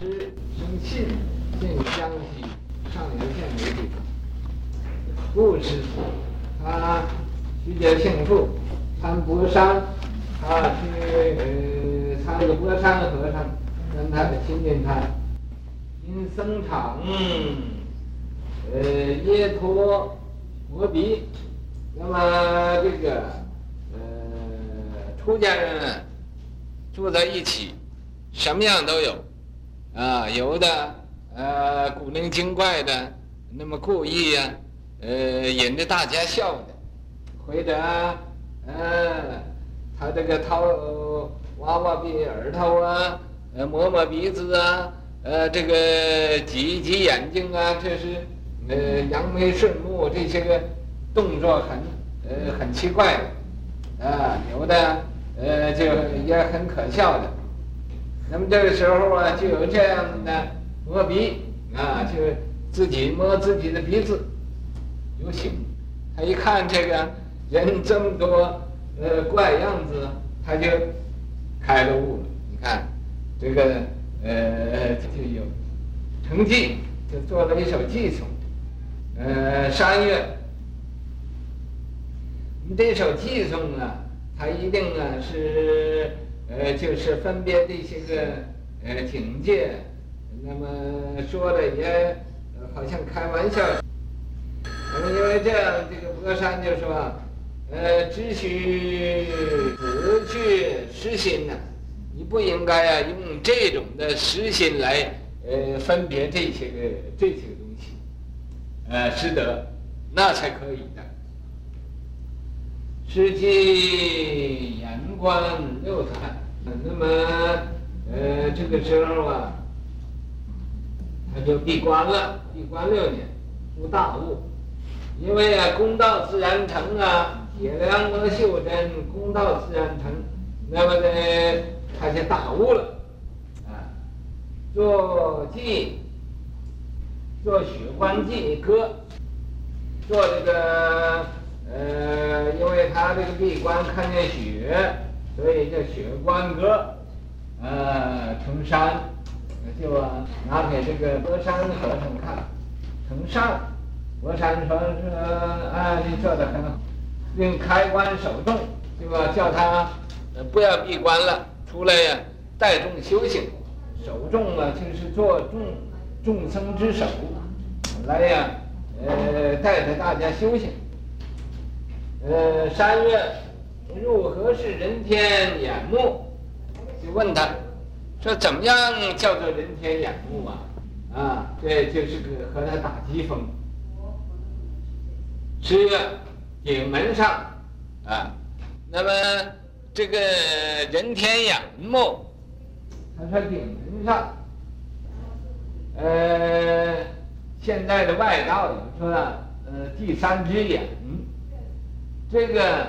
是生信，信江西上元县的地方。故事，他徐节庆父参博山，他去呃参个博山和尚跟他的亲近他，因僧场呃耶托摩比，那么这个呃出家人住在一起，什么样都有。啊，有的呃古灵精怪的，那么故意呀、呃引着大家笑的，或者呃他这个掏挖挖鼻耳朵啊，呃摸摸鼻子啊，呃这个挤一挤眼睛啊，这是呃扬眉顺目这些个动作很呃很奇怪的，啊有的呃就也很可笑的。那么这个时候啊，就有这样的摸鼻啊，就自己摸自己的鼻子，就行。他一看这个人这么多呃怪样子，他就开了悟了。你看这个呃就有成绩，就做了一首偈丛。呃，三月，这首寄送啊，它一定啊是。呃，就是分别这些个呃境界，那么说的也好像开玩笑。那么因为这样，这个博山就说，呃，只许不去实心呐，你不应该啊用这种的实心来呃分别这些个这些个东西，呃，实得那才可以的。实际眼观六禅。那么，呃，这个时候啊，他就闭关了，闭关六年，悟大悟。因为啊，公道自然成啊，铁梁阿修真，功到自然成。那么呢，他就大悟了，啊，做偈，做雪观偈歌，做这个，呃，他这个闭关看见雪。所以叫雪观歌，呃，成山，就拿给这个博山和尚看，成山。博山说说，啊，你做的很好，用开关守众，就叫他不要闭关了，出来呀，带众修行，守众啊，就是做众众生之首，来呀，呃，带着大家修行，呃，三月。入何是人天眼目？就问他，说怎么样叫做人天眼目啊？啊，这就是个和他打机锋。十月顶门上，啊，那么这个人天眼目，他说顶门上，呃，现在的外道有说呢，呃，第三只眼，这个。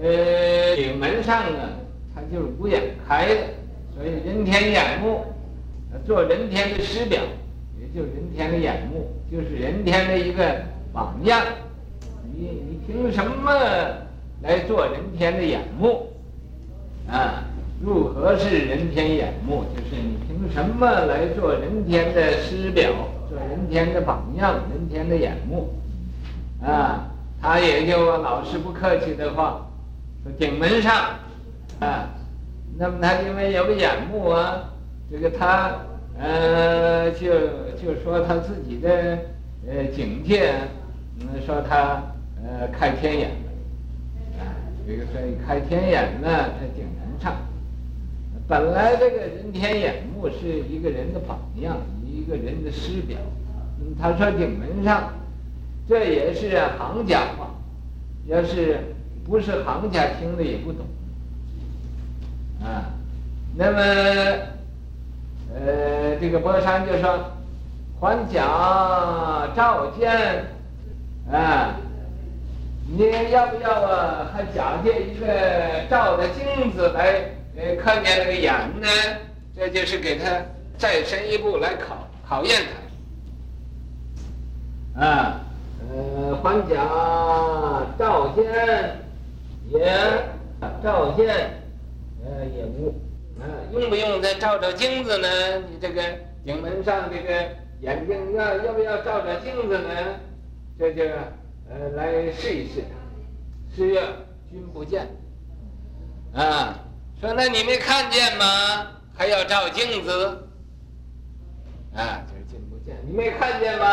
呃，顶门上呢，它就是五眼开的，所以人天眼目，做人天的师表，也就是人天的眼目，就是人天的一个榜样。你你凭什么来做人天的眼目？啊，入何是人天眼目？就是你凭什么来做人天的师表，做人天的榜样，人天的眼目？啊，他也就老是不客气的话。说顶门上，啊，那么他因为有眼目啊，这个他呃就就说他自己的呃警戒，嗯，说他呃开天眼，啊，这个所以开天眼呢，在顶门上，本来这个人天眼目是一个人的榜样，一个人的师表，他说顶门上，这也是行家话，要是。不是行家听了也不懂，啊，那么，呃，这个博山就说，还讲照见，啊，你要不要啊？还假借一个照的镜子来，呃，看见那个眼呢？这就是给他再深一步来考考验他，啊，呃，还讲照见。也照见，呃，也无，嗯，用不用再照照镜子呢？你这个颈门上这个眼睛要要不要照照镜子呢？这就呃来试一试。是呀，君不见。啊，说那你没看见吗？还要照镜子？啊，就是君不见，你没看见吗？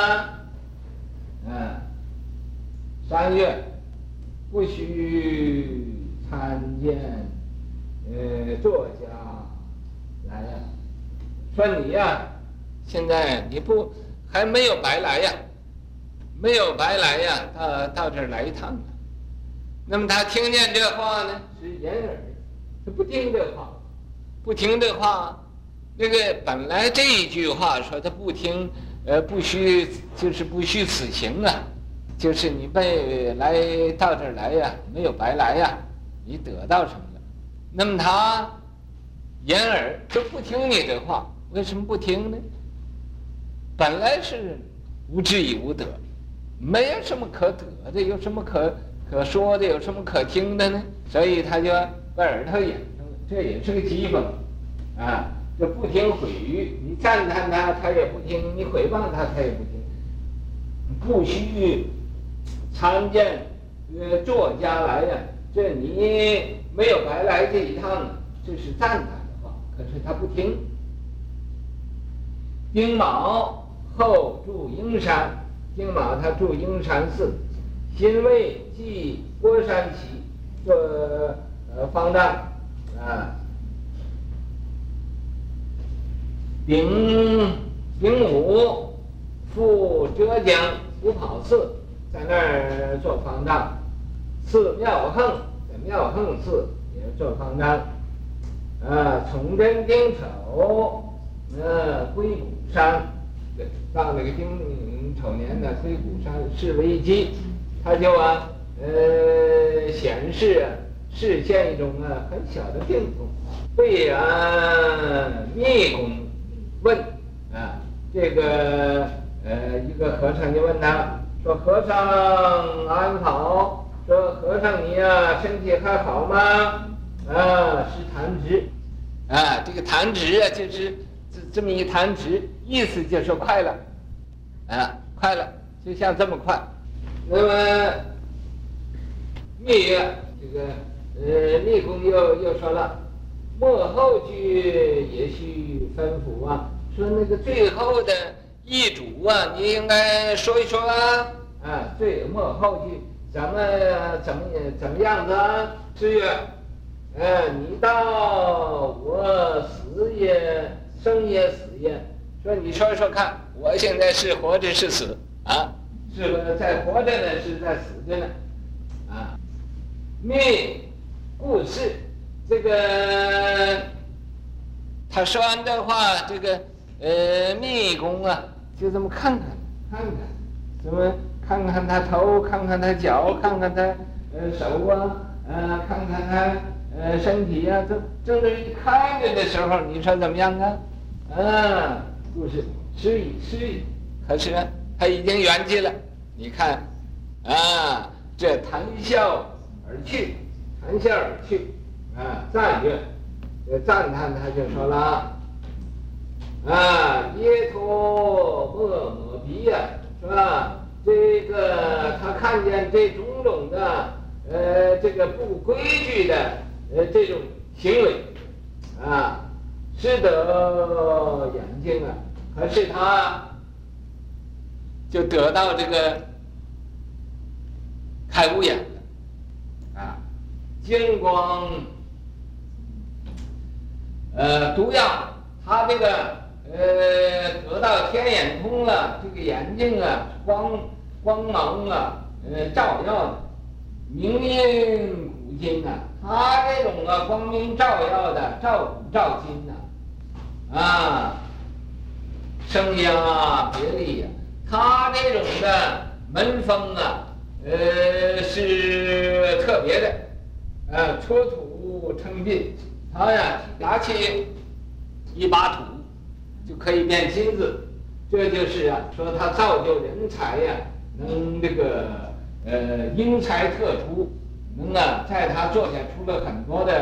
啊，三月不许参见呃作家来呀。说你呀，现在你不还没有白来呀？没有白来呀，到到这儿来一趟。那么他听见这话呢，是掩耳，他不听这话，不听这话。那个本来这一句话说他不听，呃，不虚就是不虚此行啊，就是你被来到这儿来呀，没有白来呀，你得到什么了？那么他掩耳就不听你的话，为什么不听呢？本来是无智与无德，没有什么可得的，有什么可？可说的有什么可听的呢？所以他就把耳朵掩上了，这也是个讥讽，啊，这不听毁誉，你赞叹他，他也不听；你诽谤他，他也不听。不许参见呃作家来呀，这你没有白来这一趟，这是赞他的话，可是他不听。丁卯后住应山，丁卯他住应山寺。辛未即郭山起，做呃方丈啊。丙丙午赴浙江虎跑寺，在那儿做方丈。次庙横，在庙横寺也做方丈。啊，崇祯丁丑，呃，归谷山，到那个丁丑年的归谷山是危机。他就啊，呃，显示啊，示现一种啊很小的病痛。对啊，密公问啊，这个呃一个和尚就问他说：“和尚安好？说和尚你啊身体还好吗？”啊，是弹指，啊，这个弹指啊就是这这么一弹指，意思就是快了，啊，快了，就像这么快。那么，密曰这个呃，密公又又说了，末后句也须吩咐啊，说那个最后的易主啊，你应该说一说啊，啊，最末后句怎么怎么怎么样子啊？是曰，呃，你到我死也生也死也，说你说说看，我现在是活着是死啊？是在活着呢，是在死着呢，啊，命故事，这个他说完这话，这个呃密公啊，就这么看看看看，怎么看看他头，看看他脚，看看他呃手啊，呃看看他呃身体呀、啊，正正这一看着的时候，你说怎么样啊？啊，故事失语失语，可是他已经圆寂了。你看，啊，这谈笑而去，谈笑而去，啊，赞曰，这赞叹他就说了，啊，耶陀莫摩鼻呀，是吧？看见这种种的，呃，这个不规矩的，呃，这种行为，啊，使得眼睛啊，可是他。就得到这个开悟眼了，啊，金光，呃，毒药，他这个呃得到天眼通了，这个眼睛啊，光光芒啊，呃，照耀的，明阴古今呐，他这种啊光明照耀的，照古照今呐，啊，生涯别离呀。他这种的门风啊，呃，是特别的，呃，出土成金，他呀拿起一把土就可以变金子，这就是啊，说他造就人才呀，能这个呃英才特出，能啊，在他做下出了很多的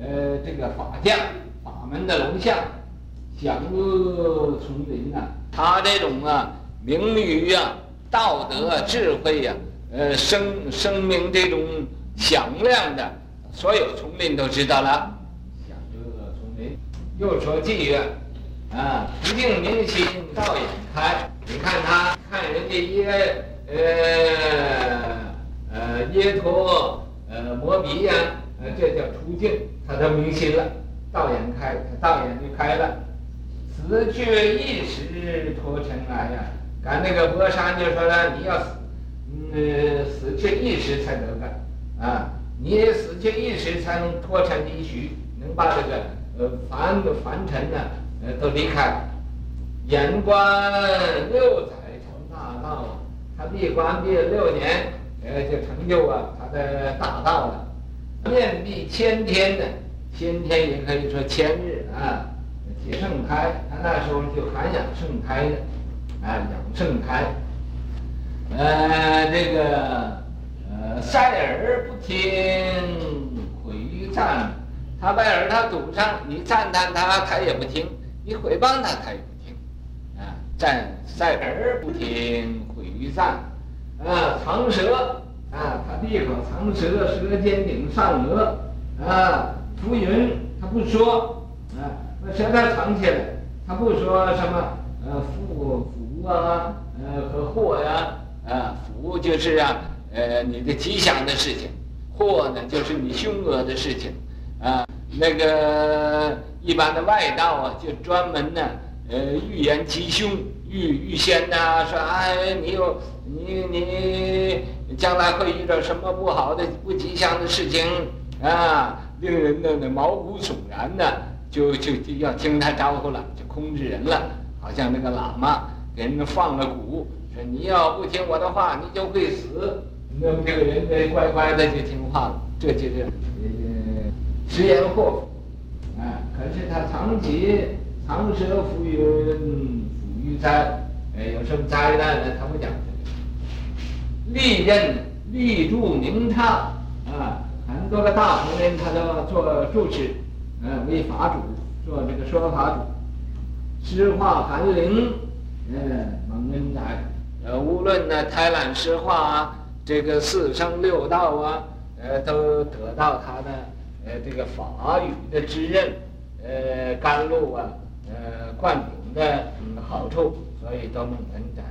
呃这个法将法门的龙象，享恶从林呐。他这种啊，名誉啊，道德啊，智慧呀、啊，呃，声声名这种响亮的，所有丛林都知道了。享恶丛林，又说妓院，啊，不净明心，道眼开。你看他看人家一个，呃，呃，耶陀，呃，摩比呀，呃，这叫出境，他都明心了。道眼开，他道眼就开了。死去一时脱尘埃呀！赶那个佛山就说了，你要死，嗯，死去一时才能干，啊，你死去一时才能脱尘一绪，能把这个呃凡凡尘呢，呃都离开。眼观六载成大道，他闭关闭了六年，呃，就成就啊他的大道了。面壁千天的。先天也可以说千日啊，解盛开，他那时候就涵养盛开的，啊，养盛开。呃，这个呃，塞耳不听毁于赞，他把耳朵堵上，你赞叹他，他也不听；你毁谤他，他也不听。啊，赞塞耳不听毁赞，啊，藏舌啊，他闭口藏舌，舌尖顶上颚，啊。浮云，他不说，啊，那舌头藏起来，他不说什么，呃，福福啊，呃，和祸呀，啊，福就是啊，呃，你的吉祥的事情，祸呢就是你凶恶的事情，啊，那个一般的外道啊，就专门呢，呃，预言吉凶，预预先呐、说哎，你有你你将来会遇到什么不好的不吉祥的事情啊。令人呢那毛骨悚然的，就就就要听他招呼了，就控制人了，好像那个喇嘛给人放了蛊，说你要不听我的话，你就会死。那么这个人呢，乖乖的就听话了，这就是呃食言祸福啊。可是他长期长舌浮云，抚育灾，哎，有什么灾难呢？他不讲这个。历任历住明刹啊。很多个大臣人，他都做住持，嗯，为法主，做这个说法主，施化寒灵，嗯，蒙恩财，呃，无论呢，胎卵施化啊，这个四生六道啊，呃，都得到他的，呃，这个法语的滋润，呃，甘露啊，呃，灌顶的好处，所以都蒙恩财。